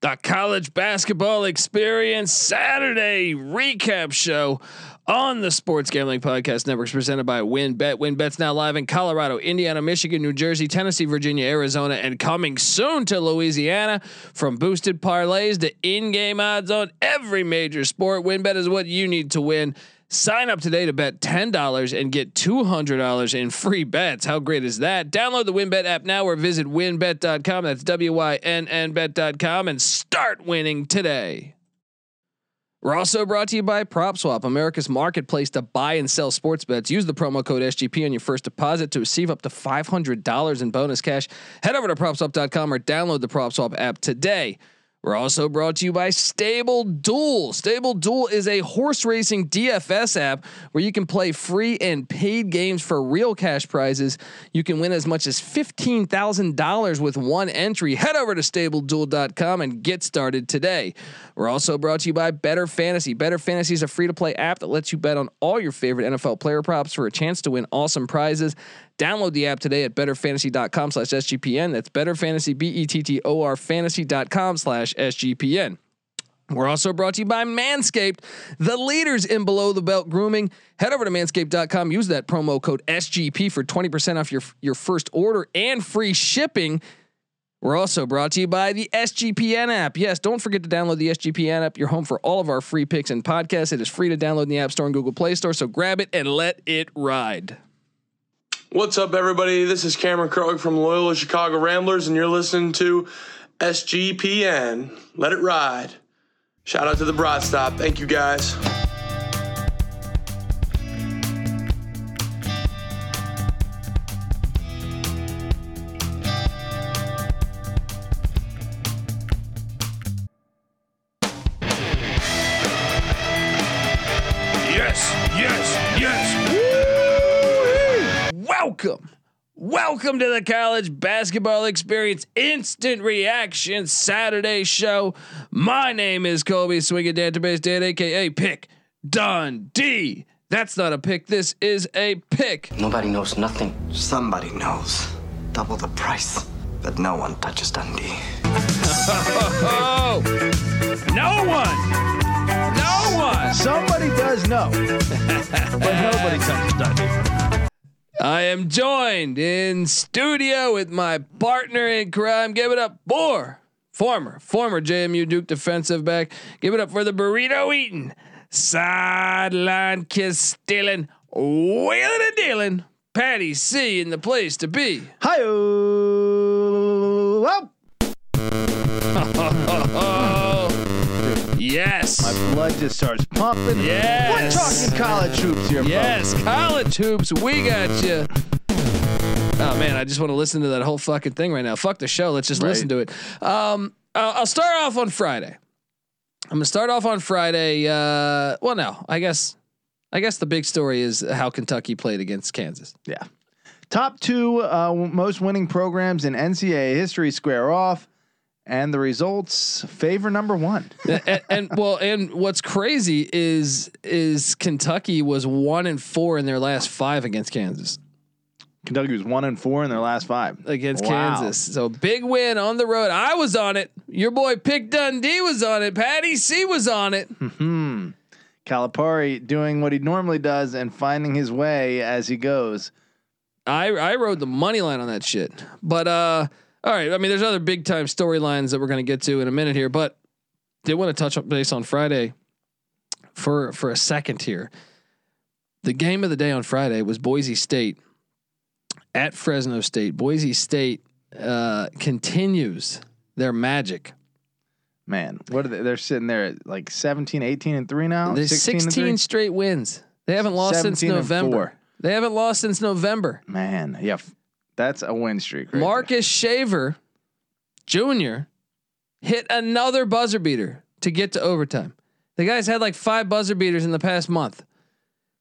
the college basketball experience Saturday recap show on the Sports Gambling Podcast Network presented by WynnBET. WynnBET's now live in Colorado, Indiana, Michigan, New Jersey, Tennessee, Virginia, Arizona, and coming soon to Louisiana. From boosted parlays to in-game odds on every major sport, WynnBET is what you need to win. Sign up today to bet $10 and get $200 in free bets. How great is that? Download the WynnBET app now or visit wynnbet.com. That's W Y N N bet.com and start winning today. We're also brought to you by PropSwap, America's marketplace to buy and sell sports bets. Use the promo code SGP on your first deposit to receive up to $500 in bonus cash. Head over to PropSwap.com or download the PropSwap app today. We're also brought to you by Stable Duel. Stable Duel is a horse racing DFS app where you can play free and paid games for real cash prizes. You can win as much as $15,000 with one entry. Head over to stableduel.com and get started today. We're also brought to you by Bettor Fantasy. Bettor Fantasy is a free to play app that lets you bet on all your favorite NFL player props for a chance to win awesome prizes. Download the app today at bettorfantasy.com slash SGPN. That's bettorfantasy, B-E-T-T-O-R fantasy.com slash SGPN. We're also brought to you by Manscaped, the leaders in below the belt grooming. Head over to manscaped.com, use that promo code SGP for 20% off your, your first order and free shipping. We're also brought to you by the SGPN app. Yes, don't forget to download the SGPN app. You're home for all of our free picks and podcasts. It is free to download in the App Store and Google Play Store, so grab it and let it ride. What's up, everybody? This is Cameron Krog from Loyola Chicago Ramblers, and you're listening to SGPN. Let it ride. Shout out to the Broad Stop. Thank you, guys. Welcome to the college basketball experience instant reaction Saturday show. My name is Colby Swinging Database Dad, aka Pick Dundee. That's not a pick. This is a pick. Nobody knows nothing. Somebody knows. Double the price. But no one touches Dundee. Oh, no one. No one. Somebody does know, but nobody touches Dundee. I am joined in studio with my partner in crime. Give it up for former, former JMU Duke defensive back. Give it up for the burrito eating, sideline kiss stealing, wheeling and dealing. Patty C in the place to be. Hi, well, yes. my blood just starts pumping. Yes. We're talking college hoops here, Yes, college hoops. We got you. Oh man, I just want to listen to that whole fucking thing right now. Fuck the show. Let's just Right. listen to it. Um, I'll I'll start off on Friday. I'm gonna start off on Friday. Uh, well, no, I guess, I guess the big story is how Kentucky played against Kansas. Yeah. Top two uh, most winning programs in NCAA history square off, and the results favor number one. and, and well, and what's crazy is is Kentucky was one and four in their last five against Kansas. Kentucky was one and four in their last five against Wow. Kansas. So big win on the road. I was on it. Your boy Pick Dundee was on it. Patty C was on it. Hmm. Calipari doing what he normally does and finding his way as he goes. I I rode the money line on that shit. But uh all right, I mean there's other big time storylines that we're going to get to in a minute here, but did want to touch on base on Friday for for a second here. The game of the day on Friday was Boise State at Fresno State. Boise State uh continues their magic. Man, what are they? They're sitting there at like 17, 18 and three now. There's 16 16, three? straight wins. They haven't lost since November. They haven't lost since November. Man, yeah, that's a win streak. Right Marcus Shaver Jr. hit another buzzer beater to get to overtime. The guy's had like five buzzer beaters in the past month.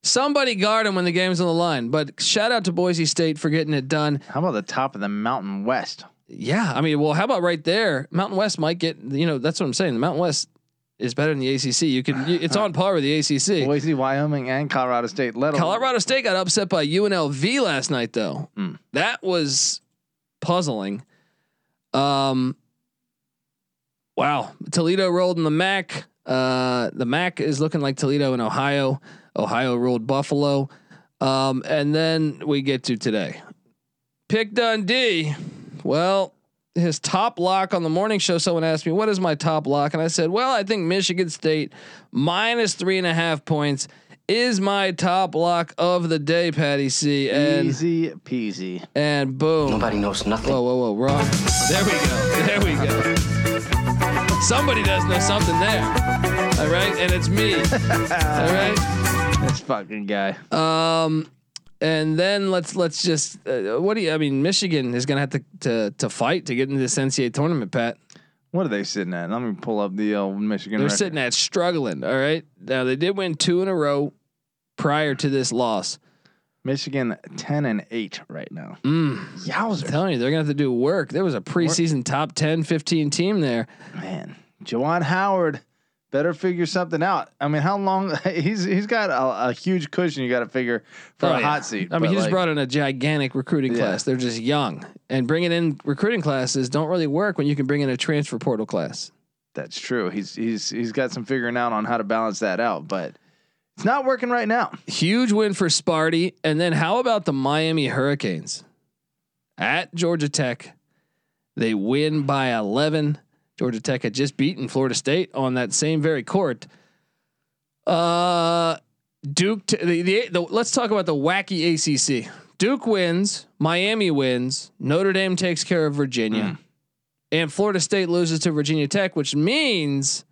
Somebody guard him when the game's on the line. But shout out to Boise State for getting it done. How about the top of the Mountain West? Yeah, I mean, well, how about right there? Mountain West might get. You know, that's what I'm saying. The Mountain West is better than the ACC. You can. You, it's on par with the ACC. Boise, Wyoming, and Colorado State. Let alone Colorado State got upset by UNLV last night, though. Hmm. That was puzzling. Um, Wow, Toledo rolled in the MAC. Uh, the MAC is looking like Toledo in Ohio. Ohio rolled Buffalo, um, and then we get to today. Pick Dundee. Well, his top lock on the morning show. Someone asked me, "What is my top lock?" And I said, "Well, I think Michigan State minus three and a half points." Is my top lock of the day, Patty C, and Easy peasy. and boom. Nobody knows nothing. Whoa, whoa, whoa, wrong. There we go. There we go. Somebody does know something there. All right, and it's me. All right. This fucking guy. Um, and then let's let's just uh, what do you? I mean, Michigan is gonna have to to to fight to get into this NCAA tournament, Pat. What are they sitting at? Let me pull up the old Michigan. They're record. sitting at struggling. All right. Now they did win two in a row prior to this loss. Michigan ten and eight right now. Mm. I'm telling you, they're gonna have to do work. There was a preseason top 10, 15 team there. man. Juwan Howard better figure something out. I mean, how long? He's he's got a, a huge cushion. You got to figure for Oh, a yeah. hot seat. I mean, he just brought in a gigantic recruiting Yeah. class. They're just young, and bringing in recruiting classes don't really work when you can bring in a transfer portal class. That's true. He's he's he's got some figuring out on how to balance that out, but it's not working right now. Huge win for Sparty, and then how about the Miami Hurricanes at Georgia Tech? They win by eleven. Georgia Tech had just beaten Florida State on that same very court. Uh, Duke. T- the, the, the let's talk about the wacky ACC. Duke wins, Miami wins, Notre Dame takes care of Virginia, and Florida State loses to Virginia Tech, which means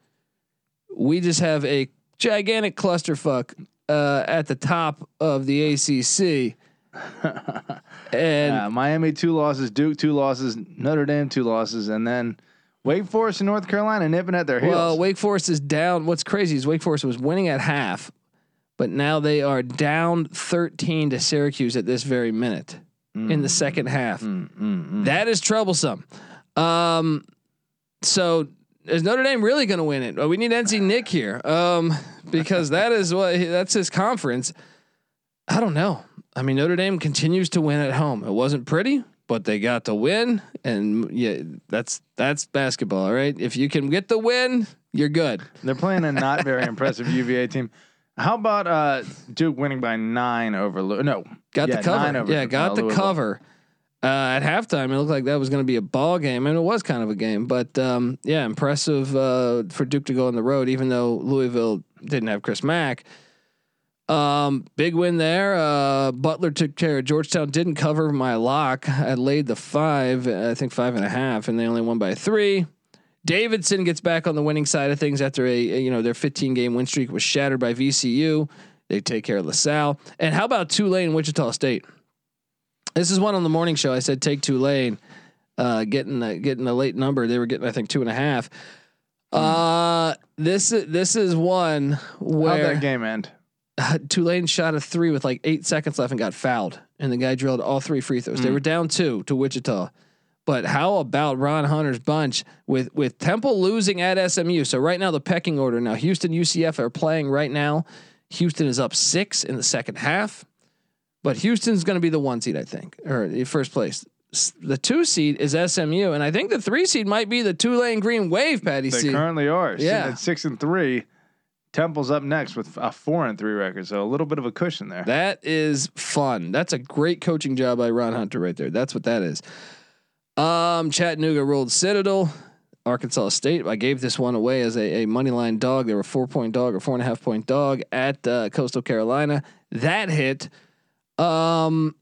we just have a gigantic clusterfuck uh, at the top of the ACC. and Yeah, Miami two losses, Duke two losses, Notre Dame two losses, and then Wake Forest and North Carolina nipping at their heels. well, Wake Forest is down. What's crazy is Wake Forest was winning at half, but now they are down 13 to Syracuse at this very minute in the second half. That is troublesome. Um, so is Notre Dame really going to win it? Well, we need NC Nick here, um, because that is what that's his conference. I don't know. I mean, Notre Dame continues to win at home. It wasn't pretty, but they got the win, and yeah, that's that's basketball. All right, if you can get the win, you're good. They're playing a not very impressive UVA team. How about uh, Duke winning by nine over Lou? No, Got yeah, the cover. yeah, got the Louisville. cover. Uh, at halftime, it looked like that was going to be a ball game, and it was kind of a game. But um, yeah, impressive uh, for Duke to go on the road, even though Louisville didn't have Chris Mack. Um, big win there. Uh, Butler took care of Georgetown. Didn't cover my lock. I laid the five, I think five and a half, and they only won by three. Davidson gets back on the winning side of things after a, a, you know their 15 game win streak was shattered by VCU. They take care of LaSalle. And how about Tulane, Wichita State? This is one on the morning show. I said take Tulane, uh, getting a, getting a late number. They were getting I think two and a half. Uh, this is this is one How'd where that game end? Tulane shot a three with like eight seconds left and got fouled, and the guy drilled all three free throws. They mm. were down two to Wichita. But how about Ron Hunter's bunch with with Temple losing at SMU? So right now the pecking order now Houston UCF are playing right now. Houston is up six in the second half, but Houston's going to be the one seed I think or the first place. The two seed is SMU, and I think the three seed might be the Tulane Green Wave. Patty They C. currently are. Yeah. at six and three. Temple's up next with a four and three record, so a little bit of a cushion there. That is fun. That's a great coaching job by Ron Hunter right there. That's what that is. Um, Chattanooga rolled Citadel. Arkansas State. I gave this one away as a, a money line dog. They were four point dog or four and a half point dog at uh, Coastal Carolina. That hit. Um,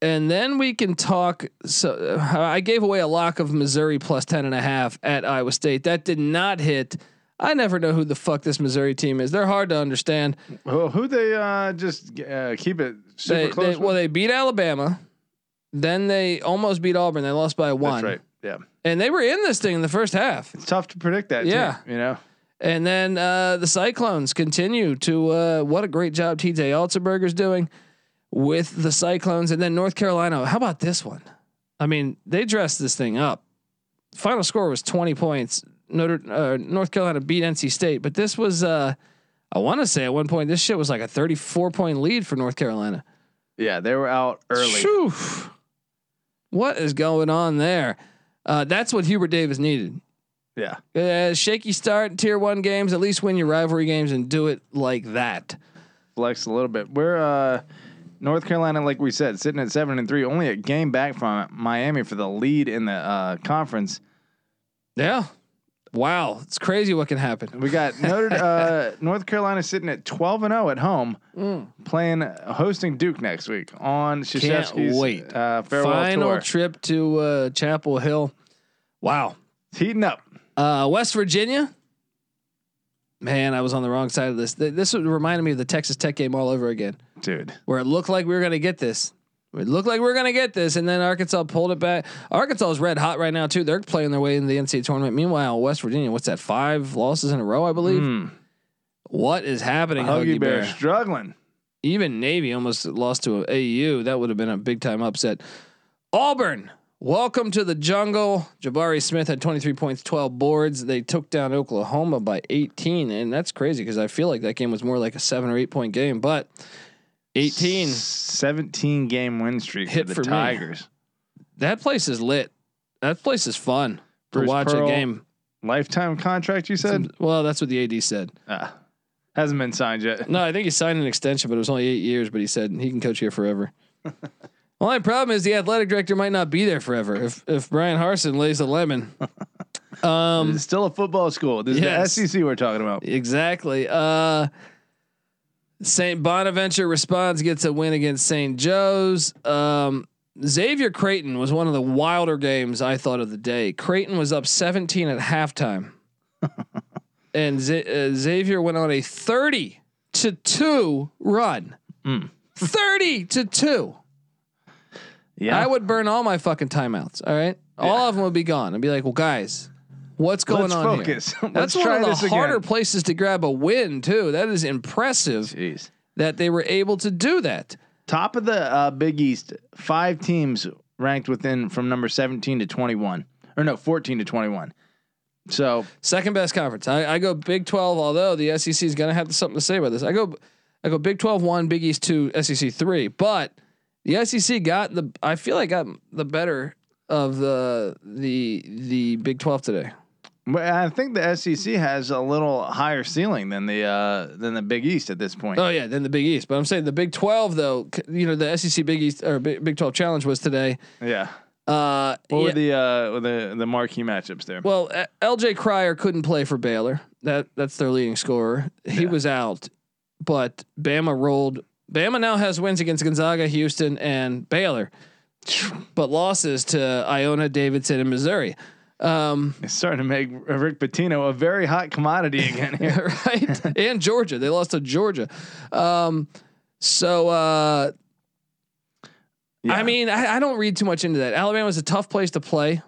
and then we can talk. So uh, I gave away a lock of Missouri plus ten and a half at Iowa State. That did not hit. I never know who the fuck this Missouri team is. They're hard to understand. Well, who they uh, just uh, keep it super They, close? they, well, they beat Alabama. Then they almost beat Auburn. They lost by one. That's right. Yeah, And they were in this thing in the first half. it's tough to predict that. Yeah. team, you know. And then uh, the Cyclones continue to uh, what a great job TJ Otzelberger's doing with the Cyclones. And then North Carolina. How about this one? I mean, they dressed this thing up. Final score was 20 points. Notre uh, North Carolina beat NC State, but this was uh, I want to say at one point this shit was like a 34 point lead for North Carolina. Yeah, they were out early. Phew. What is going on there? Uh, that's what Hubert Davis needed. Yeah. Uh, shaky start, tier one games. At least win your rivalry games and do it like that. Flex a little bit. We're uh, North Carolina, like we said, sitting at seven and three, only a game back from Miami for the lead in the uh, conference. Yeah. Wow, it's crazy what can happen. We got Notre uh, North Carolina sitting at twelve and zero at home, playing hosting Duke next week on Krzyzewski's wait. Uh, farewell Final tour. trip to uh, Chapel Hill. Wow. It's heating up. Uh, West Virginia. Man, I was on the wrong side of this. This reminded me of the Texas Tech game all over again, Dude, where it looked like we were going to get this. It looked like we are going to get this, and then Arkansas pulled it back. Arkansas is red hot right now too. They're playing their way in the NCAA tournament. Meanwhile, West Virginia, what's that? Five losses in a row, I believe. Mm. What is happening, Huggy Huggy Bear Bear? struggling. Even Navy almost lost to AU. That would have been a big time upset. Auburn, welcome to the jungle. Jabari Smith had 23 points, 12 boards. They took down Oklahoma by 18, and that's crazy because I feel like that game was more like a seven or eight point game. But 18, 17 game win streak Hit for for the me. Tigers. that place is lit. That place is fun to watch Pearl a game. Lifetime contract, you said? Well, that's what the AD said. Ah, hasn't been signed yet. No, I think he signed an extension, but it was only eight years. But he said he can coach here forever. Only problem is the athletic director might not be there forever if if Brian Harsin lays a lemon. Um, It's still a football school. This Yes. is the SEC we're talking about. exactly. Uh, Saint Bonaventure responds, gets a win against St. Joe's. Um, Xavier Creighton was one of the wilder games I thought of the day. Creighton was up 17 at halftime, and Z- uh, Xavier went on a 30 to two run. Mm. 30 to two. Yeah. I would burn all my fucking timeouts. All right, all of them would be gone. I'd be like, well, guys, what's going Let's on focus. here? Let's That's one of the harder again. places to grab a win too. That is impressive Jeez. that they were able to do that. Top of the uh, Big East, five teams ranked within from number 17 to 21. Or no, 14 to 21. So Second best conference. I, I go Big Twelve. Although the SEC is going to have something to say about this. I go, I go Big Twelve one, Big East two, SEC three. But the SEC got the. I feel like got the better of the the the Big Twelve today. But I think the SEC has a little higher ceiling than the uh, than the Big East at this point. Oh yeah, than the Big East. But I'm saying the Big Twelve though. You know the SEC Big East or Big, Twelve Challenge was today. Yeah. Uh, What yeah, were the uh, the the marquee matchups there? well, L.J. Cryer couldn't play for Baylor. That that's their leading scorer. He was out, but Bama rolled. Bama now has wins against Gonzaga, Houston, and Baylor, but losses to Iona, Davidson, and Missouri. Um, It's starting to make Rick Pitino a very hot commodity again here. right? and Georgia. They lost to Georgia. Um, so uh, Yeah. I mean, I, I don't read too much into that. Alabama's a tough place to play.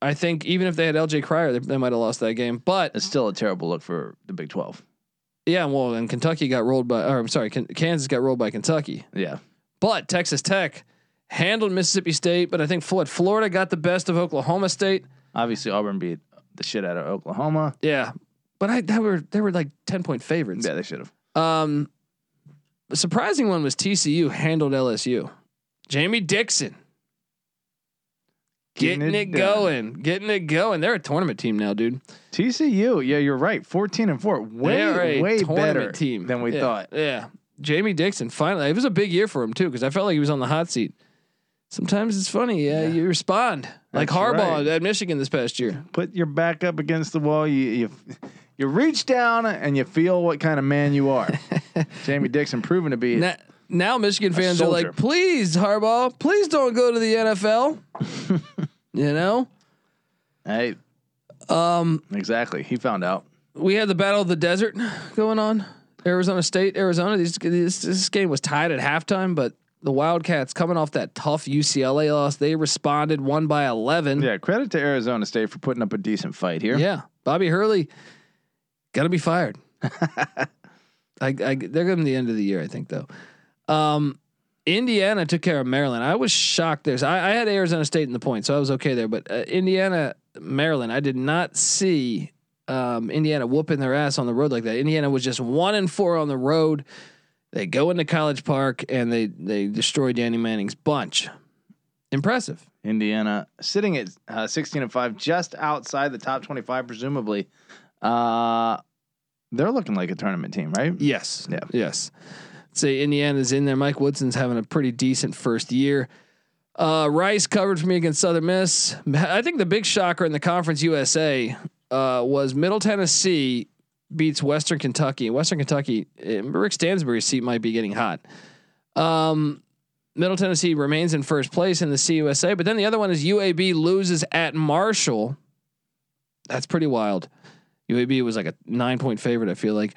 I think even if they had LJ Cryer, they, they might have lost that game. But it's still a terrible look for the Big 12. yeah, well, and Kentucky got rolled by, or I'm sorry, Kan- Kansas got rolled by Kentucky. Yeah. But Texas Tech handled Mississippi State. But I think Florida, Florida got the best of Oklahoma State. Obviously, Auburn beat the shit out of Oklahoma. Yeah, but I they were they were like ten point favorites. Yeah, they should have. Um, the surprising one was TCU handled LSU. Jamie Dixon getting, Getting it, it going, getting it going. They're a tournament team now, dude. TCU, yeah, you're right. 14 and 4. They're Way, way better team than we Yeah, thought. Yeah, Jamie Dixon finally. It was a big year for him too because I felt like he was on the hot seat. Sometimes it's funny. Yeah, you respond like That's Harbaugh right. at Michigan this past year. Put your back up against the wall. You, you, you reach down and you feel what kind of man you are. Jamie Dixon proven to be. Now, now Michigan fans are like, please, Harbaugh, please don't go to the NFL. you know, Hey, um, exactly. He found out. we had the battle of the desert going on. Arizona State, Arizona. These, this, this game was tied at halftime, but the Wildcats coming off that tough UCLA loss, they responded, won by eleven. Yeah, credit to Arizona State for putting up a decent fight here. Yeah, Bobby Hurley got to be fired. I, I they're giving the end of the year, I think though. Um, Indiana took care of Maryland. I was shocked there. So I, I had Arizona State in the point, so I was okay there. But uh, Indiana, Maryland, I did not see um, Indiana whooping their ass on the road like that. Indiana was just one and four on the road. They go into College Park and they they destroy Danny Manning's bunch. Impressive. Indiana sitting at uh, 16 and 5, just outside the top 25, presumably. Uh, they're looking like a tournament team, right? Yes. Yeah. Yes. Say Indiana's in there. Mike Woodson's having a pretty decent first year. Uh, Rice covered for me against Southern Miss. I think the big shocker in the Conference USA uh, was Middle Tennessee beats Western Kentucky. Western Kentucky, eh, Rick Stansbury's seat might be getting hot. Um, Middle Tennessee remains in first place in the CUSA, but then the other one is UAB loses at Marshall. That's pretty wild. UAB was like a nine point favorite. I feel like.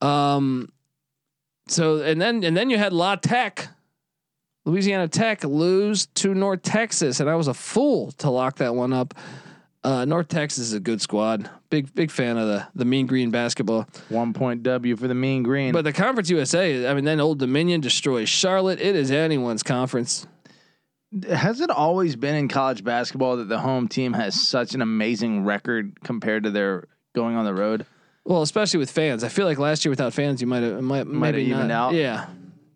Um, so and then and then you had La Tech, Louisiana Tech lose to North Texas, and I was a fool to lock that one up. Uh, North Texas is a good squad. Big big fan of the the Mean Green basketball. One point W for the Mean Green. But the Conference USA, I mean, then Old Dominion destroys Charlotte. It is anyone's conference. has it always been in college basketball that the home team has such an amazing record compared to their going on the road? Well, especially with fans. I feel like last year without fans, you might have might Might have evened not. out. Yeah,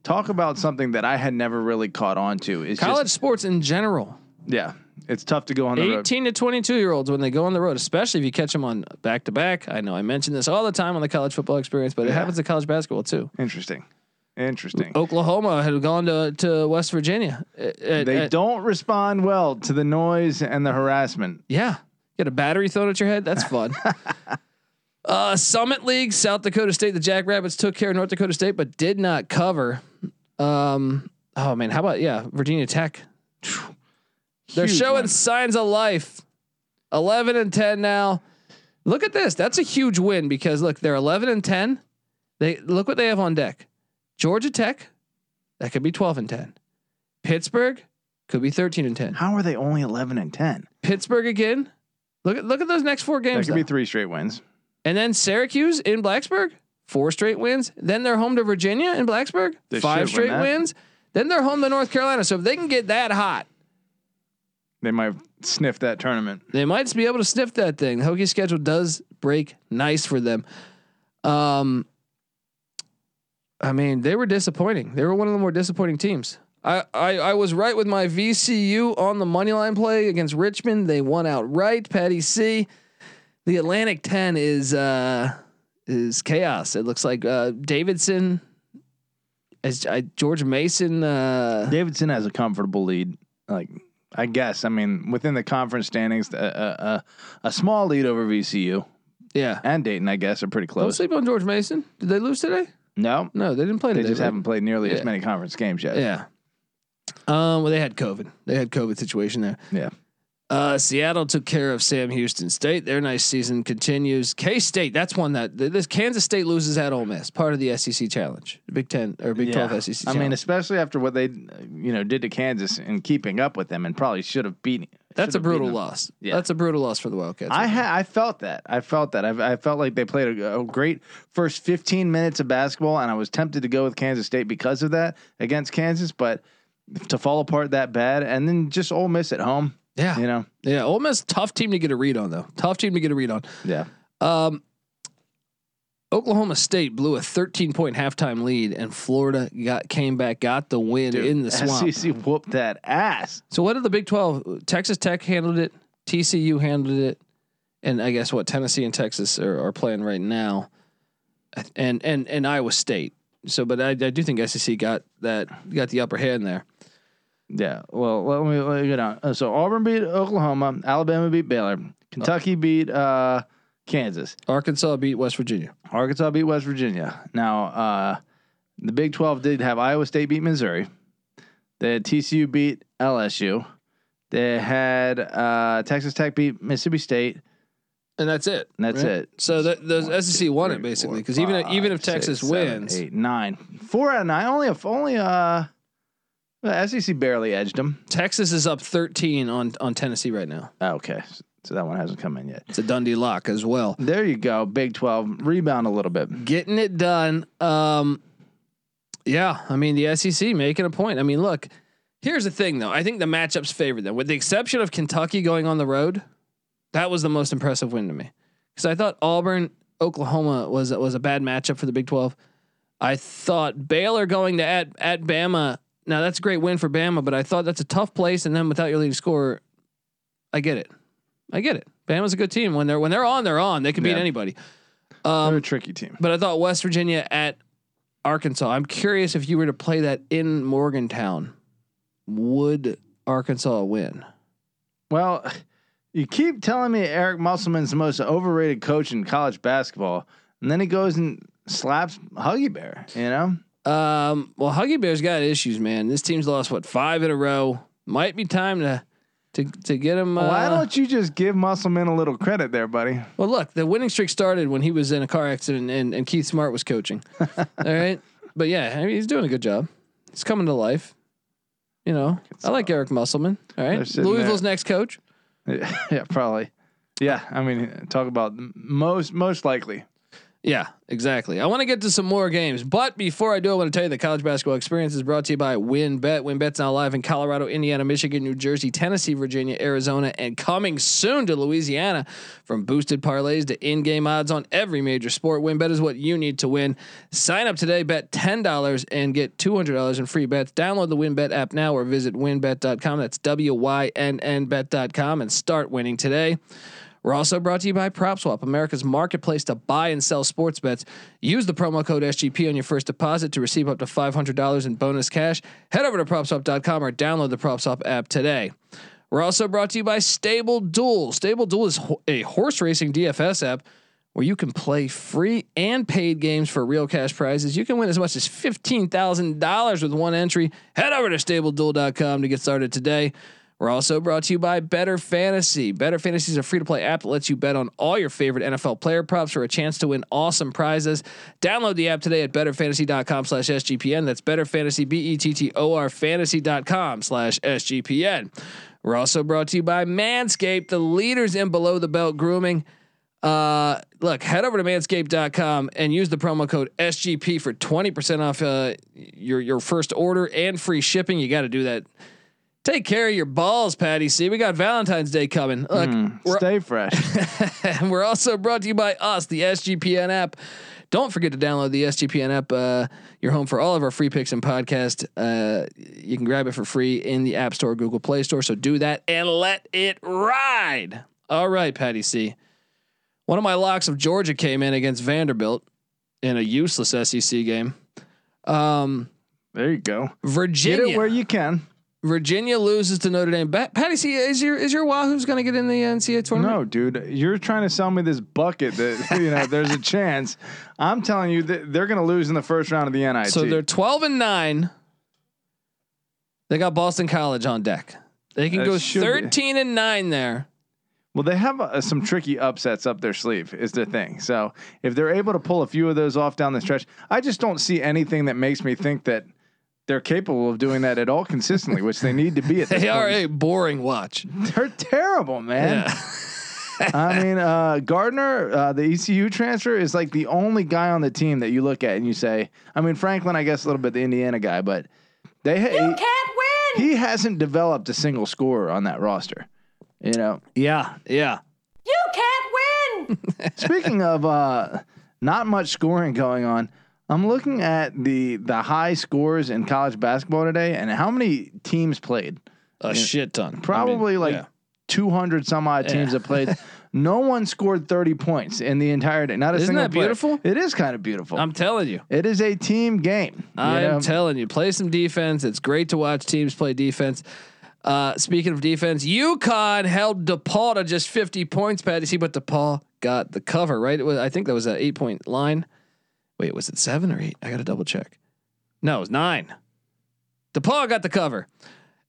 Talk about something that I had never really caught on to. Is college just, sports in general. yeah, it's tough to go on the road. 18 to 22 year olds when they go on the road, especially if you catch them on back to back. I know I mention this all the time on the college football experience, but it happens to college basketball too. Interesting, interesting. Oklahoma had gone to, to West Virginia. Uh, uh, They uh, don't respond well to the noise and the harassment. Yeah. Get a battery thrown at your head. That's fun. uh, Summit League, South Dakota State. The Jackrabbits took care of North Dakota State, but did not cover. Um, oh man, how about yeah, Virginia Tech? They're Huge showing win. signs of life. Eleven and ten now. Look at this. That's a huge win because look, they're eleven and ten. They look what they have on deck. Georgia Tech, that could be twelve and ten. Pittsburgh could be thirteen and ten. How are they only eleven and ten? Pittsburgh again. Look at look at those next four games. That could be three straight wins. and then Syracuse in Blacksburg, four straight wins. Then they're home to Virginia in Blacksburg, They five should win straight wins. Then they're home to North Carolina. So if they can get that hot, They might sniff that tournament. they might be able to sniff that thing. The Hokie schedule does break nice for them. Um, I mean, they were disappointing. They were one of the more disappointing teams. I, I, I was right with my VCU on the money line play against Richmond. They won outright. Patty C. The Atlantic 10 is uh is chaos. It looks like uh Davidson as uh, George Mason uh Davidson has a comfortable lead. Like I guess, I mean, within the conference standings, a, a, a, a small lead over VCU yeah. and Dayton, I guess, are pretty Don't close. sleep on George Mason. Did they lose today? No, No, they didn't play they today. They just right? haven't played nearly Yeah. as many conference games yet. Yeah. Um. Well, they had COVID. They had COVID situation there. Yeah. Uh, Seattle took care of Sam Houston State. Their nice season continues. K State. That's one that this Kansas State loses at Ole Miss. Part of the SEC challenge, Big Ten or Big Yeah. Twelve SEC. I mean, especially after what they, you know, did to Kansas and keeping up with them, and probably should have beaten. that's a brutal loss. Yeah. That's a brutal loss for the Wildcats. I ha- I felt that. I felt that. I, I felt like they played a, a great first 15 minutes of basketball, and I was tempted to go with Kansas State because of that against Kansas, but to fall apart that bad, and then just Ole Miss at home, yeah. you know, Yeah. Ole Miss tough team to get a read on though. Tough team to get a read on. yeah, Um, Oklahoma State blew a 13 point halftime lead, and Florida got came back, got the win in the swamp. SEC whooped that ass. So what did the Big Twelve? Texas Tech handled it. TCU handled it, and I guess what Tennessee and Texas are, are playing right now, and and and Iowa State. So, but I, I do think SEC got that got the upper hand there. Yeah. Well, let me, let me go down. Uh, So Auburn beat Oklahoma, Alabama beat Baylor, Kentucky beat uh, Kansas, Arkansas beat West Virginia. Arkansas beat West Virginia. Now, uh, the Big 12 did have Iowa State beat Missouri. They had TCU beat LSU. They had uh, Texas Tech beat Mississippi State. And that's it. And that's right? it. So that the One, SEC two, won three, it basically because even even if Texas seven, wins, eight, nine, four out of nine. Only a only uh, the SEC barely edged them. Texas is up 13 on on Tennessee right now. Okay, so that one hasn't come in yet. It's a Dundee lock as well. There you go, Big Twelve rebound a little bit. getting it done. Um, yeah, I mean the SEC making a point. I mean, look, here's the thing though. I think the matchups favor them, with the exception of Kentucky going on the road. That was the most impressive win to me because I thought Auburn, Oklahoma was was a bad matchup for the Big Twelve. I thought Baylor going to at at Bama Now that's a great win for Bama, but I thought that's a tough place. And then without your leading scorer, I get it. I get it. Bama's a good team when they're when they're on, they're on. They can beat Yeah. anybody. They're Um, a tricky team. but I thought West Virginia at Arkansas. I'm curious if you were to play that in Morgantown, would Arkansas win? Well, you keep telling me Eric Musselman's the most overrated coach in college basketball, and then he goes and slaps Huggy Bear. You know, Um, well, Huggy Bear's got issues, man. This team's lost what five in a row. Might be time to to to get him. Uh, why don't you just give Musselman a little credit there, buddy? Well, look, the winning streak started when he was in a car accident and, and Keith Smart was coaching. All right, but yeah, I mean, he's doing a good job. He's coming to life. You know, I like Eric Musselman. All right, Louisville's there. next coach. yeah, probably. Yeah, I mean, talk about most most likely. Yeah, exactly. I want to get to some more games, but before I do, I want to tell you the college basketball experience is brought to you by WynnBET. WynnBET's now live in Colorado, Indiana, Michigan, New Jersey, Tennessee, Virginia, Arizona, and coming soon to Louisiana. From boosted parlays to in-game odds on every major sport, WynnBET is what you need to win. Sign up today, bet ten dollars and get two hundred dollars in free bets. Download the WynnBET app now or visit WynnBET.com. That's W Y N N Bet.com and start winning today. We're also brought to you by PropSwap, America's marketplace to buy and sell sports bets. Use the promo code SGP on your first deposit to receive up to $500 in bonus cash. Head over to PropSwap.com or download the PropSwap app today. We're also brought to you by Stable Duel. Stable Duel is a horse racing DFS app where you can play free and paid games for real cash prizes. You can win as much as $15,000 with one entry. Head over to StableDuel.com to get started today. We're also brought to you by Bettor Fantasy. Bettor Fantasy is a free to play app that lets you bet on all your favorite NFL player props for a chance to win awesome prizes. Download the app today at bettorfantasy.com slash SGPN. That's Bettor Fantasy, B E T T O R fantasy.com slash SGPN. We're also brought to you by Manscaped, the leaders in below the belt grooming. Uh, look, head over to manscaped.com and use the promo code SGP for 20% off uh, your, your first order and free shipping. You got to do that. Take care of your balls, Patty. See, we got Valentine's Day coming. Look, we're, Stay fresh. and we're also brought to you by us, the SGPN app. Don't forget to download the SGPN app. Uh, you're home for all of our free picks and podcast. Uh, you can grab it for free in the App Store, Google Play Store. So do that and let it ride. All right, Patty C. One of my locks of Georgia came in against Vanderbilt in a useless SEC game. Um, there you go. Virginia. Get it where you can. Virginia loses to Notre Dame. Patty C, is your is your Wahoo's going to get in the NCAA tournament? No, dude, you're trying to sell me this bucket that you know there's a chance. I'm telling you that they're going to lose in the first round of the NIT. So they're 12 and 9. They got Boston College on deck. They can That go should be- 13 and 9 there. well, they have uh, some tricky upsets up their sleeve. Is the thing. So if they're able to pull a few of those off down the stretch, I just don't see anything that makes me think that they're capable of doing that at all consistently, which they need to be at this They are point. a boring watch. They're terrible, man. Yeah. I mean, uh, Gardner, uh, the ECU transfer, is like the only guy on the team that you look at and you say, I mean, Franklin, I guess a little bit the Indiana guy, but they ha- Can't win. he, he hasn't developed a single scorer on that roster. You know, yeah. Yeah. You can't win. speaking of uh, not much scoring going on, I'm looking at the the high scores in college basketball today and how many teams played. A shit ton. Probably I mean, like yeah. 200 some odd teams Yeah. that played. no one scored 30 points in the entire day. Not a Isn't single that player. beautiful? It is kind of beautiful. I'm telling you. it is a team game. I'm know? telling you, play some defense. It's great to watch teams play defense. Uh, speaking of defense, UConn held DePaul to just 50 points, Patty C, but DePaul got the cover, right? It was, I think that was an eight point line. Wait, was it seven or eight? I got to double check. No, it was nine. DePaul got the cover.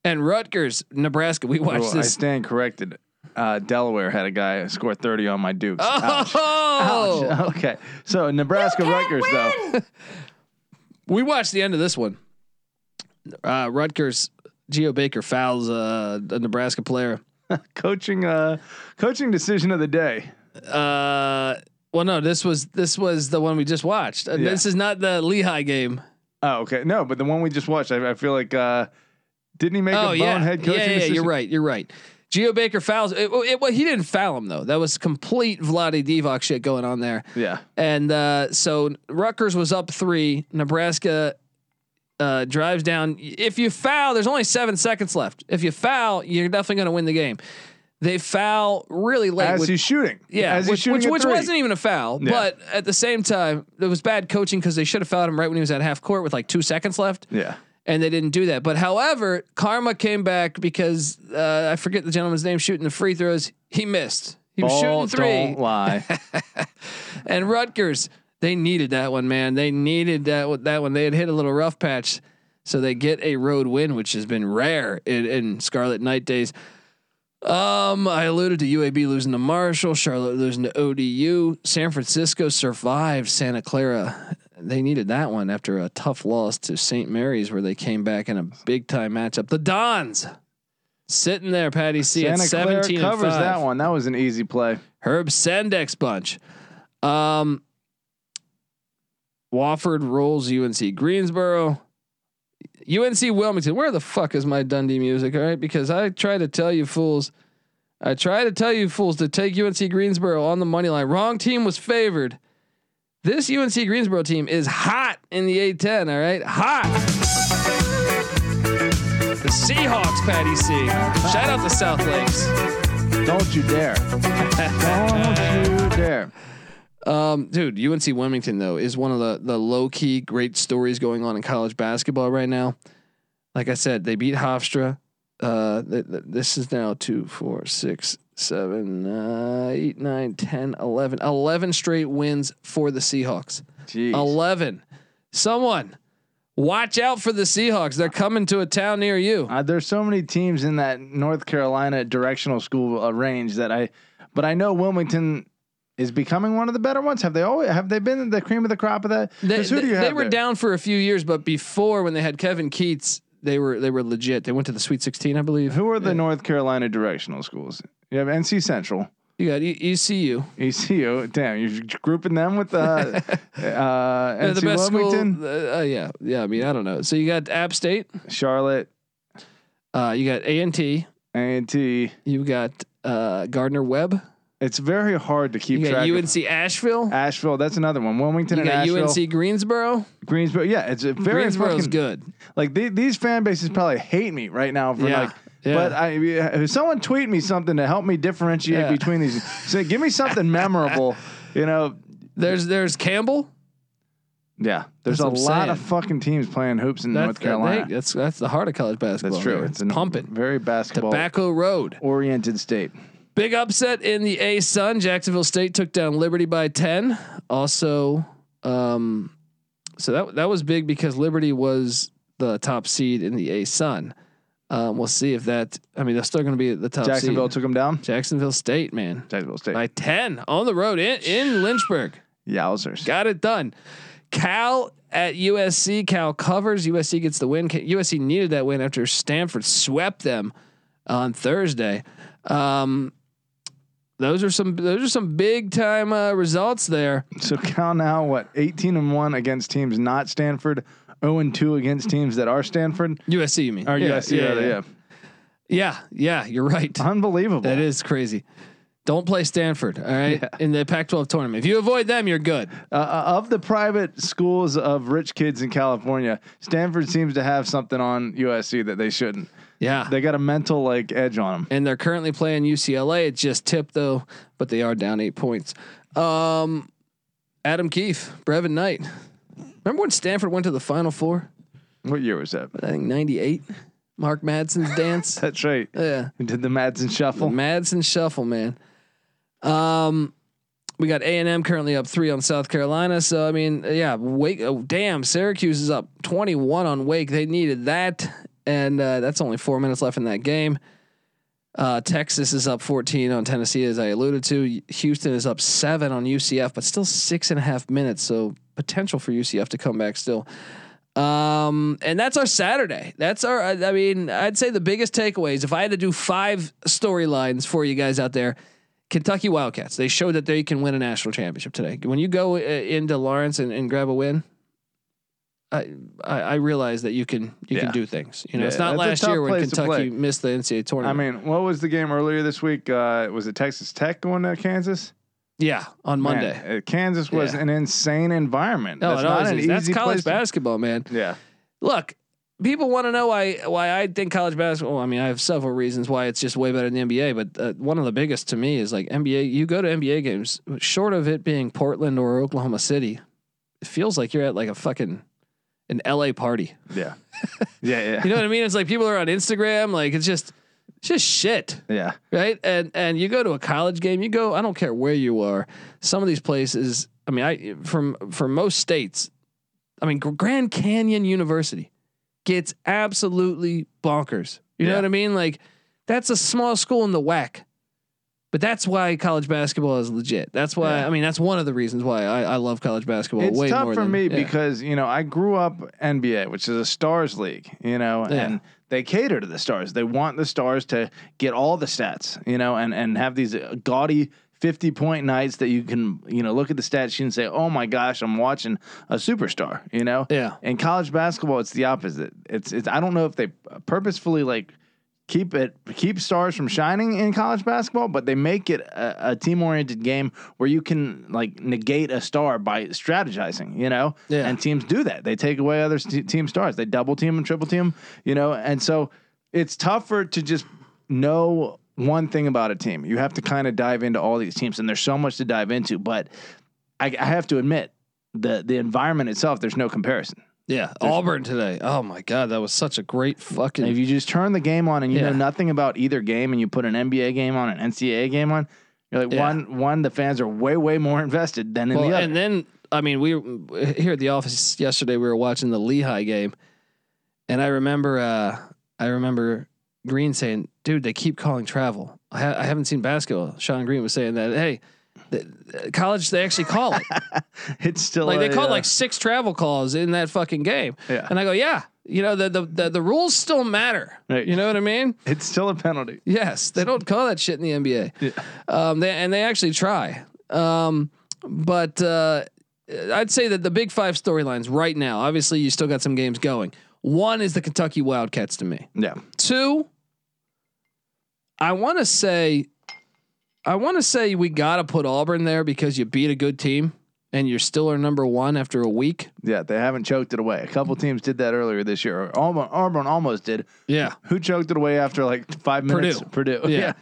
And Rutgers, Nebraska, we watched Well, I this. stand corrected. Uh, Delaware had a guy score 30 on my Dukes. Oh, Ouch. Okay. So Nebraska Rutgers though. we watched the end of this one. Uh, Rutgers, Geo Baker fouls uh, a Nebraska player. coaching uh coaching decision of the day. Well, no, this was this was the one we just watched. Yeah. This is not the Lehigh game. Oh, okay. No, but the one we just watched, I, I feel like uh didn't he make oh a yeah, bonehead coaching yeah, yeah, decision? You're right. You're right. Geo Baker fouls. It, it, well, he didn't foul him though. That was complete Vlade Divac shit going on there. Yeah. And uh, so Rutgers was up three. Nebraska uh, drives down. If you foul, there's only seven seconds left. If you foul, you're definitely going to win the game. They foul really late. As which- he's shooting. yeah, As he's which, shooting which, which wasn't even a foul, Yeah. but at the same time, it was bad coaching because they should have fouled him right when he was at half court with like two seconds left. Yeah. and they didn't do that. But however, Karma came back because uh, I forget the gentleman's name shooting the free throws. He missed. He was Ball shooting 3 Don't lie. and Rutgers, they needed that one, man. They needed that that one. They had hit a little rough patch, so they get a road win, which has been rare in, in Scarlet Knight days. Um, I alluded to UAB losing to Marshall, Charlotte losing to ODU, San Francisco survived Santa Clara. They needed that one after a tough loss to St. Mary's, where they came back in a big time matchup. The Dons sitting there, Patty C at Santa Clara seventeen and covers that one. That was an easy play. Herb Sendek's bunch. Um, Wofford rolls UNC Greensboro. UNC Wilmington. Where the fuck is my Dundee music? All right, because I try to tell you fools, I try to tell you fools to take UNC Greensboro on the money line. Wrong team was favored. This UNC Greensboro team is hot in the A10. All right, hot. The Seahawks, Patty C. Shout out to South Lakes. Don't you dare. Don't you dare. Um, dude, UNC Wilmington though is one of the the low key great stories going on in college basketball right now. Like I said, they beat Hofstra. Uh, th- th- this is now two, four, six, seven, uh, eight, nine, 10, 11. 11 straight wins for the Seahawks. Jeez. 11. Someone watch out for the Seahawks. They're coming to a town near you. Uh, there's so many teams in that North Carolina directional school uh, range that I, but I know Wilmington is becoming one of the better ones. Have they always have they been the cream of the crop of that? They, 'Cause who do you they- they were there? down for a few years, but before when they had Kevin Keatts, they were they were legit. They went to the Sweet 16, I believe. Who are the North Carolina directional schools? You have NC Central, You got E- ECU. ECU. Damn, you're grouping them with uh, uh, NC the best Wilmington, school. Uh, yeah, yeah. I mean, I don't know. So you got App State. Charlotte, Uh, you got A and T. A&T. You got uh, Gardner Webb. It's very hard to keep You got track. of. UNC Asheville. Asheville, that's another one. Wilmington You and got Asheville, UNC Greensboro. Greensboro. Yeah, it's a very Greensboro's fucking good. Like the, these fan bases probably hate me right now for Yeah, like. yeah. But I, if someone tweet me something to help me differentiate Yeah. between these, say, give me something memorable. You know, There's there's Campbell. yeah. There's That's a what I'm lot saying. of fucking teams playing hoops in That's North Carolina. hey, that's that's the heart of college basketball. that's true. It's It's pumping. very basketball Tobacco Road. oriented state. Big upset in the A Sun. Jacksonville State took down Liberty by ten. Also, um, so that that was big because Liberty was the top seed in the A Sun. Um, we'll see if that. I mean, they're still going to be at the top. Jacksonville seed. took them down. Jacksonville State, man, Jacksonville State. by ten on the road in in Lynchburg. Yowzers. Got it done. Cal at USC. Cal covers. USC gets the win. USC needed that win after Stanford swept them on Thursday. Um, those are some. Those are some big time uh, results there. So Cal now what? 18 and one against teams not Stanford. 0 and two against teams that are Stanford USC, you mean? or yeah, USC. Yeah, yeah, yeah. yeah, yeah. You're right. Unbelievable. That is crazy. Don't play Stanford. All right, in the Pac-12 tournament. If you avoid them, you're good. Uh, uh, of the private schools of rich kids in California, Stanford seems to have something on USC that they shouldn't. Yeah. They got a mental like edge on them. and they're currently playing UCLA. It just tipped though, but they are down eight points. Um, Adam Keefe, Brevin Knight. Remember when Stanford went to the Final Four? What year was that? I think '98. Mark Madsen's dance. That's right. Yeah, We did the Madsen shuffle. Madsen shuffle, man. Um, we got A and M currently up three on South Carolina. So I mean, yeah, Wake. Oh, damn, Syracuse is up 21 on Wake. They needed that, and uh, that's only four minutes left in that game. Uh, Texas is up 14 on Tennessee, as I alluded to. Houston is up seven on UCF, but still six and a half minutes. So potential for UCF to come back still. Um, and that's our Saturday. That's our, I mean, I'd say the biggest takeaways. If I had to do five storylines for you guys out there, Kentucky Wildcats, they showed that they can win a national championship today. When you go uh, into Lawrence and, and grab a win, I, I I realize that you can you Yeah. can do things. You know, Yeah, it's not last year when Kentucky missed the NCAA tournament. I mean, what was the game earlier this week? Uh, was it Texas Tech going to Kansas? yeah, on Monday. Man, uh, Kansas was Yeah. an insane environment. No, That's not always an is. That's easy college place basketball, man. Yeah. look, people want to know why why I think college basketball. I mean, I have several reasons why it's just way better than the NBA, but uh, one of the biggest to me is like NBA. You go to NBA games, short of it being Portland or Oklahoma City, it feels like you're at like a fucking an LA party. Yeah. Yeah. Yeah. You know what I mean? It's like people are on Instagram, like it's just it's just shit yeah. right? And and you go to a college game, you go. I don't care where you are. Some of these places. I mean, I from from most states. I mean, Grand Canyon University gets absolutely bonkers. You know what I mean? Like that's a small school in the WAC. But that's why college basketball is legit. That's why Yeah. I mean that's one of the reasons why I, I love college basketball. It's way tough more for than- me yeah. because you know I grew up NBA, which is a stars league, you know, Yeah. and they cater to the stars. They want the stars to get all the stats, you know, and and have these gaudy. 50 point nights that you can, you know, look at the stat sheet and say, oh my gosh, I'm watching a superstar, you know? Yeah. In college basketball, it's the opposite. It's, it's, I don't know if they purposefully like keep it, keep stars from shining in college basketball, but they make it a, a team oriented game where you can like negate a star by strategizing, you know? Yeah. And teams do that. They take away other st- team stars. They double team and triple team, you know? And so it's tougher to just know one thing about a team. You have to kind of dive into all these teams, and there's so much to dive into. But I, I have to admit, the the environment itself, there's no comparison. yeah, Auburn today. Oh my god, that was such a great fucking. If you just turn the game on and you Yeah. know nothing about either game, and you put an NBA game on, an NCAA game on, you're like Yeah. one one. The fans are way way more invested than in Well, the other. and then I mean, we here at the office yesterday. We were watching the Lehigh game, and I remember, uh, I remember Green saying, "Dude, they keep calling travel. I, ha- I haven't seen basketball." Sean Green was saying that, "Hey, the, college they actually call it. it's still like they a, called uh, like six travel calls in that fucking game." Yeah. And I go, "Yeah, you know the the the, the rules still matter. Right. You know what I mean?" it's still a penalty. Yes, they don't call that shit in the NBA. Yeah. Um, they, and they actually try. Um, but uh, I'd say that the big five storylines right now, obviously, you still got some games going. One is the Kentucky Wildcats to me. Yeah, Two, I want to say, I want to say we got to put Auburn there because you beat a good team and you're still our number one after a week. yeah. They haven't choked it away. A couple teams did that earlier this year. Auburn, Auburn almost did. Yeah. Who choked it away after like five minutes? Purdue. Purdue. Yeah.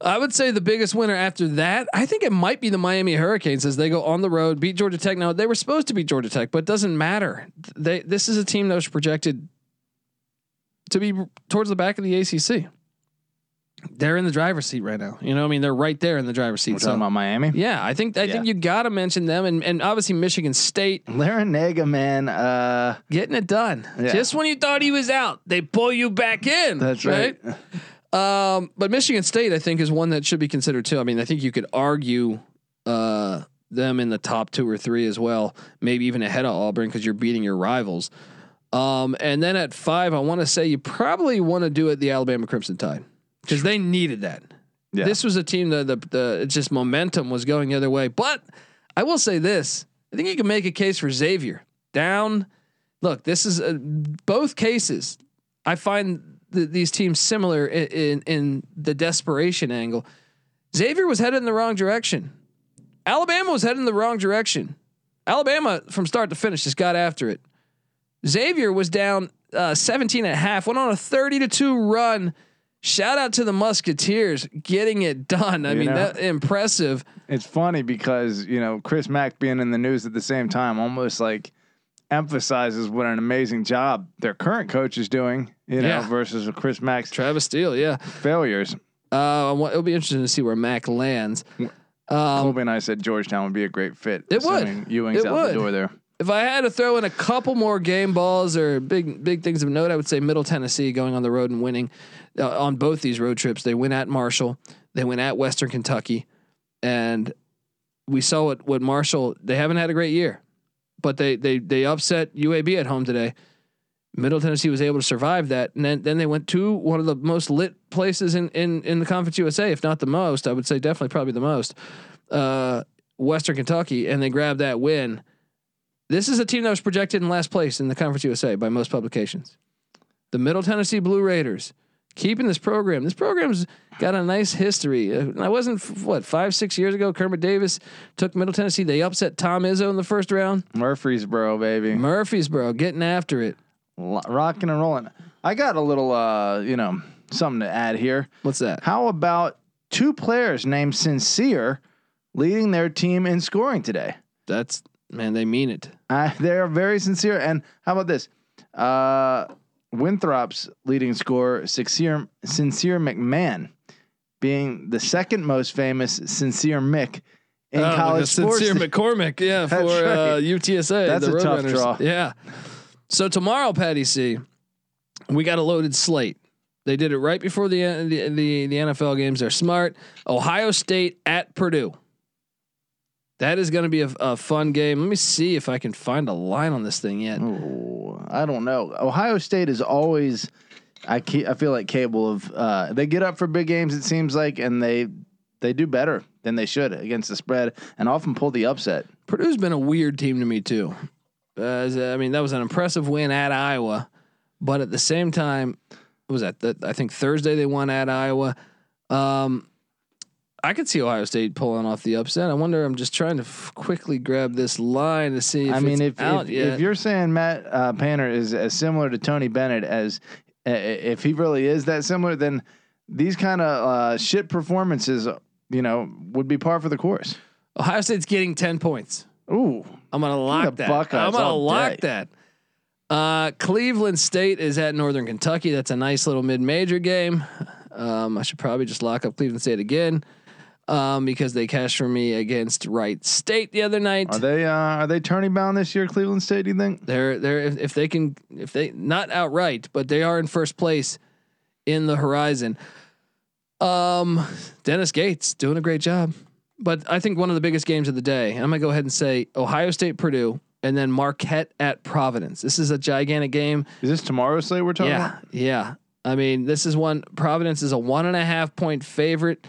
I would say the biggest winner after that, I think it might be the Miami Hurricanes as they go on the road, beat Georgia Tech. Now they were supposed to beat Georgia Tech, but it doesn't matter. They this is a team that was projected to be towards the back of the ACC. They're in the driver's seat right now. You know, what I mean, they're right there in the driver's seat. We're talking So, about Miami. yeah, I think I think you got to mention them, and and obviously Michigan State Larrañaga, man. Uh, getting it done. Yeah. Just when you thought he was out, they pull you back in. that's right. Um, but Michigan State, I think, is one that should be considered too. I mean, I think you could argue uh, them in the top two or three as well, maybe even ahead of Auburn because you're beating your rivals. Um, and then at five, I want to say you probably want to do it the Alabama Crimson Tide because they needed that. Yeah. This was a team that the the it's just momentum was going the other way. But I will say this: I think you can make a case for Xavier down. Look, this is uh both cases. I find th- these teams similar in, in in the desperation angle. Xavier was headed in the wrong direction. Alabama was headed in the wrong direction. Alabama from start to finish just got after it. Xavier was down uh, 17 and a half, went on a 30 to 2 run. Shout out to the Musketeers getting it done. I You mean, know? that impressive. It's funny because you know Chris Mack being in the news at the same time almost like emphasizes what an amazing job their current coach is doing. You know, Yeah. versus Chris Mack's Travis Steele, yeah. failures. Uh, it'll be interesting to see where Mack lands. Um, Colby and I said Georgetown would be a great fit. It would. Ewing's It out would. the door there. If I had to throw in a couple more game balls or big big things of note, I would say Middle Tennessee going on the road and winning uh, on both these road trips. They win at Marshall, they win at Western Kentucky, and we saw what what Marshall. They haven't had a great year, but they they they upset UAB at home today. Middle Tennessee was able to survive that, and then then they went to one of the most lit places in in in the Conference USA, if not the most. I would say definitely probably the most. Uh, Western Kentucky, and they grabbed that win. This is a team that was projected in last place in the Conference USA by most publications. The Middle Tennessee Blue Raiders keeping this program. This program's got a nice history. Uh, I wasn't what five six years ago. Kermit Davis took Middle Tennessee. They upset Tom Izzo in the first round. Murfreesboro, baby. Murfreesboro getting after it. Rocking and rolling. I got a little, uh, you know, something to add here. What's that? How about two players named Sincere leading their team in scoring today? That's man, they mean it. Uh, they're very sincere. And how about this? Uh, Winthrop's leading scorer, Sincere, Sincere McMahon, being the second most famous Sincere Mick in Oh, college like sports. Sincere McCormick, yeah, for That's uh. UTSA. That's the a tough Roadrunners. draw. Yeah. So tomorrow, Patty C, we got a loaded slate. They did it right before the the the, the NFL games. They're smart. Ohio State at Purdue. That is going to be a, a fun game. Let me see if I can find a line on this thing yet. Ooh, I don't know. Ohio State is always, I I feel like capable of. Uh, they get up for big games. It seems like, and they they do better than they should against the spread, and often pull the upset. Purdue's been a weird team to me too. Uh, I mean, that was an impressive win at Iowa, but at the same time, what was that? The, I think Thursday they won at Iowa. Um, I could see Ohio State pulling off the upset. I wonder. I'm just trying to f- quickly grab this line to see. If I mean, if out if, if you're saying Matt uh, Painter is as similar to Tony Bennett as uh, if he really is that similar, then these kind of uh, shit performances, you know, would be par for the course. Ohio State's getting ten points. Ooh, I'm gonna lock that. I'm gonna lock day. that. Uh, Cleveland State is at Northern Kentucky. That's a nice little mid-major game. Um, I should probably just lock up Cleveland State again um, because they cashed for me against Wright State the other night. are they uh, are they turning bound this year? Cleveland State, do you think? They're they're if, if they can if they not outright, but they are in first place in the horizon. Um, Dennis Gates doing a great job, but I think one of the biggest games of the day. I'm gonna go ahead and say Ohio State, Purdue, and then Marquette at Providence. This is a gigantic game. Is this tomorrow's slate we're talking Yeah, about? yeah. I mean, this is one. Providence is a one and a half point favorite.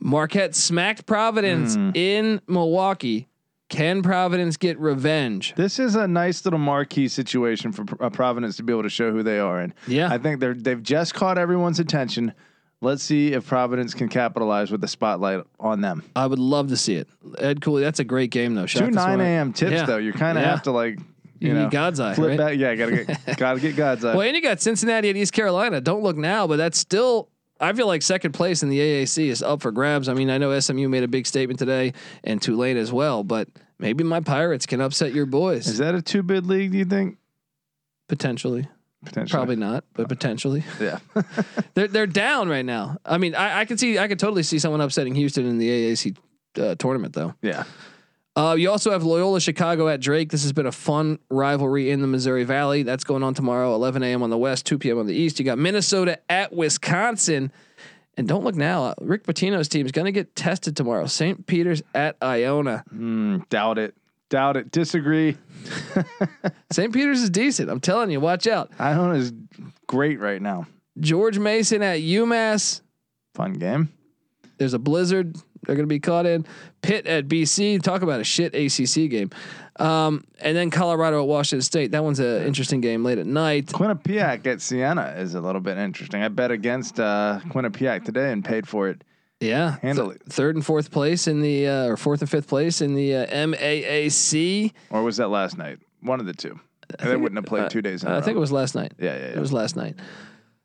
Marquette smacked Providence Hmm. in Milwaukee. Can Providence get revenge? This is a nice little marquee situation for uh, Providence to be able to show who they are, and Yeah. I think they're they've just caught everyone's attention. Let's see if Providence can capitalize with the spotlight on them. I would love to see it. Ed Cooley, that's a great game though. Shout Two nine a.m. tips Yeah. though. You kind of Yeah. have to like you, You know need God's eye, flip right? back. Yeah, gotta get gotta get God's eye. Well, and you got Cincinnati at East Carolina. Don't look now, but that's still. I feel like second place in the AAC is up for grabs. I mean, I know SMU made a big statement today, and Tulane as well. But maybe my Pirates can upset your boys Is that a two bid league? Do you think? potentially. Potentially. Probably not, but potentially. Yeah. They're they're down right now. I mean, I, I could see, I could totally see someone upsetting Houston in the AAC uh, tournament, though. yeah. Uh, you also have Loyola Chicago at Drake. This has been a fun rivalry in the Missouri Valley. That's going on tomorrow, 11 a.m. on the west, 2 p.m. on the east. You got Minnesota at Wisconsin. And don't look now, Rick Pitino's team is going to get tested tomorrow. St. Peter's at Iona. Mm, doubt it. Doubt it. Disagree. St. Peter's is decent. I'm telling you, watch out. Iona is great right now. George Mason at UMass. Fun game. There's a blizzard. They're going to be caught in. Pitt at BC. Talk about a shit ACC game. Um, and then Colorado at Washington State. That one's an interesting game late at night. Quinnipiac at Siena is a little bit interesting. I bet against uh, Quinnipiac today and paid for it. Yeah, Handily. Th- third and fourth place in the uh, or fourth and fifth place in the uh, MAAC. Or was that last night? One of the two. They wouldn't have played two days in a I row. I think it was last night. Yeah, yeah, It was last night.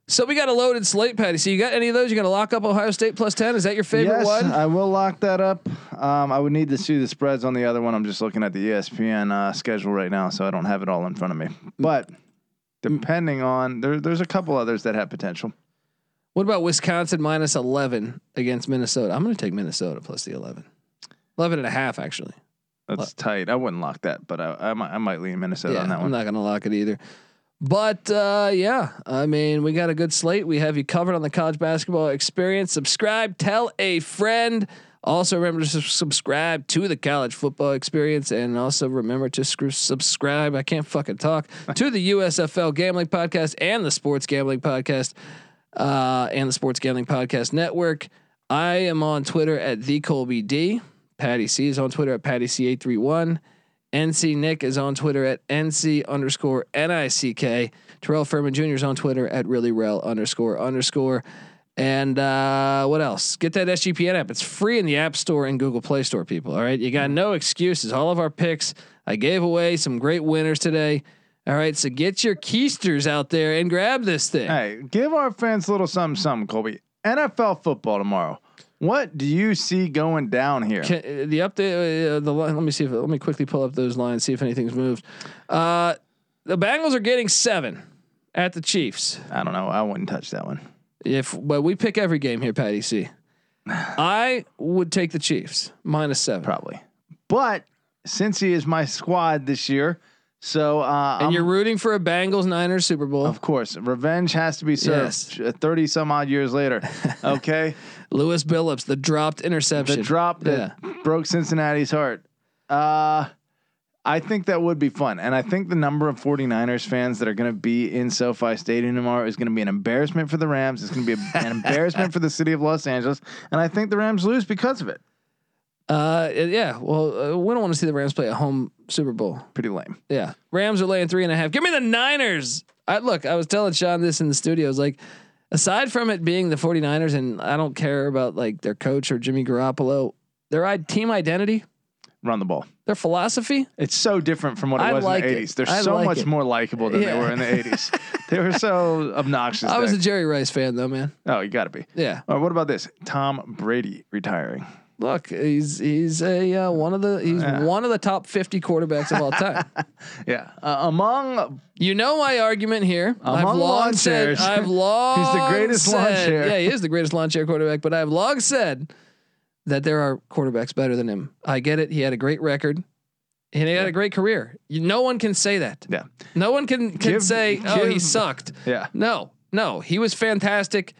So we got a loaded slate, Patty. So you got any of those? You going to lock up Ohio State plus ten? Is that your favorite yes, one? I will lock that up. Um, I would need to see the spreads on the other one. I'm just looking at the ESPN uh, schedule right now, so I don't have it all in front of me. But depending on there, there's a couple others that have potential. what about Wisconsin minus eleven against Minnesota? I'm going to take Minnesota plus the 11. 11 and a half actually. That's tight. I wouldn't lock that, but I, I might I might lean Minnesota yeah, on that one. I'm not going to lock it either. But uh, yeah, I mean, we got a good slate. We have you covered on the college basketball experience. Subscribe, tell a friend. Also, remember to su- subscribe to the college football experience, and also remember to screw subscribe. I can't fucking talk to the USFL Gambling Podcast and the Sports Gambling Podcast, uh, and the Sports Gambling Podcast Network. I am on Twitter at the Colby D. Patty C is on Twitter at Patty C eight three one. NC Nick is on Twitter at NC underscore NICK. Terrell Furman Jr. is on Twitter at really rel underscore underscore. And uh, what else? Get that SGPN app. It's free in the App Store and Google Play Store, people. All right. You got no excuses. All of our picks. I gave away some great winners today. All right, so get your keisters out there and grab this thing. Hey, give our fans a little something, something, Colby. NFL football tomorrow. What do you see going down here? Can, uh, the update, uh, the line, let me see if let me quickly pull up those lines, see if anything's moved. Uh, the Bengals are getting seven at the Chiefs. I don't know. I wouldn't touch that one. If but we pick every game here, Patty C. I would take the Chiefs minus seven. Probably. But since he is my squad this year, so uh, And I'm- you're rooting for a Bengals Niners Super Bowl. of course revenge has to be served. Yes. Thirty some odd years later. Okay, Lewis Billups, the dropped interception. the drop that broke Cincinnati's heart. Uh, I think that would be fun. And I think the number of 49ers fans that are going to be in SoFi Stadium tomorrow is going to be an embarrassment for the Rams. It's going to be a- an embarrassment for the city of Los Angeles. And I think the Rams lose because of it. Uh, yeah. Well, uh, we don't want to see the Rams play a home Super Bowl. Pretty lame. Yeah. Rams are laying three and a half. Give me the Niners. I look, I was telling Sean this in the studio. I was like, aside from it being the 49ers, and I don't care about like their coach or Jimmy Garoppolo, their i- team identity, Run the ball. their philosophy. It's so different from what it I was like in the 80s. They're I so like much it. more likable than Yeah. they were in the 80s. they were so obnoxious. I was a. Jerry Rice fan though, man. oh, you got to be. Yeah. Right, what about this? Tom Brady retiring. Look, he's he's a uh, one of the he's Yeah. one of the top 50 quarterbacks of all time. Yeah. Uh, among You know my argument here. I've Among long lawn said chairs. I've long He's the greatest lawn said- chair. Yeah, he is the greatest lawn chair quarterback. But I've long said that there are quarterbacks better than him. I get it. He had a great record. And he had a great career. You, no one can say that. yeah. No one can can Give- say, "Oh, he sucked." Yeah. No, no, he was fantastic.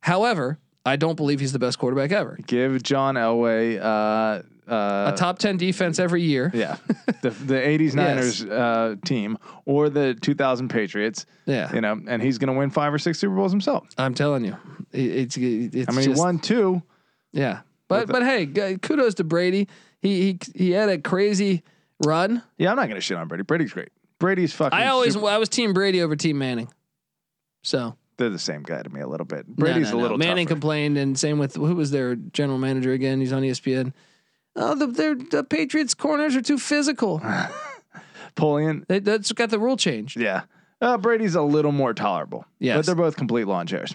However, I don't believe he's the best quarterback ever. Give John Elway uh uh A top ten defense every year. yeah. the the 80s Niners uh team or the 2000 Patriots, Yeah, you know, and he's going to win 5 or 6 Super Bowls himself. I'm telling you, It- it's it's. I mean, just, he won 2. Yeah, but the- but hey, kudos to Brady. He he he had a crazy run. Yeah, I'm not going to shit on Brady. Brady's great. Brady's fucking I always super- I was Team Brady over Team Manning. So they're the same guy to me a little bit. Brady's no, a no. little Manning tougher. complained, and same with who was their general manager again? He's on ESPN. Oh, the their the Patriots corners are too physical. They, that's got the rule change. Yeah. Uh, Brady's a little more tolerable. Yes. But they're both complete lawn chairs.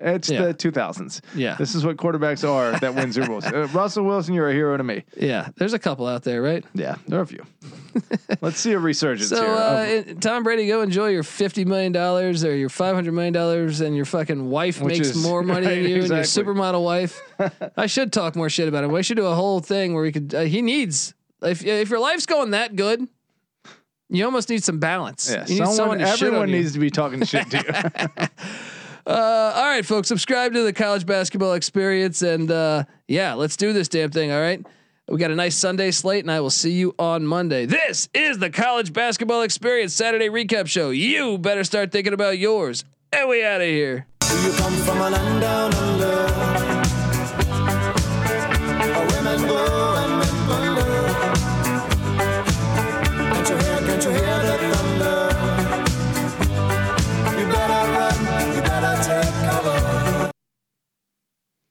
It's Yeah. the 2000s. Yeah. This is what quarterbacks are that win Super Bowls. Uh, Russell Wilson, you're a hero to me. Yeah, there's a couple out there, right? Yeah, there are a few. Let's see a resurgence So here. uh, it- Tom Brady, go enjoy your fifty million dollars or your five hundred million dollars, and your fucking wife Which makes is- more money than right, you, and your supermodel wife. I should talk more shit about him. We should do a whole thing where we could. Uh, he needs if if your life's going that good, you almost need some balance. yeah, you need someone, to shit everyone needs to be talking shit to you. Uh, all right, folks, subscribe to the college basketball experience. And uh, yeah, let's do this damn thing. All right. We got a nice Sunday slate, and I will see you on Monday. This is the college basketball experience Saturday recap show. You better start thinking about yours. And we out of here. Do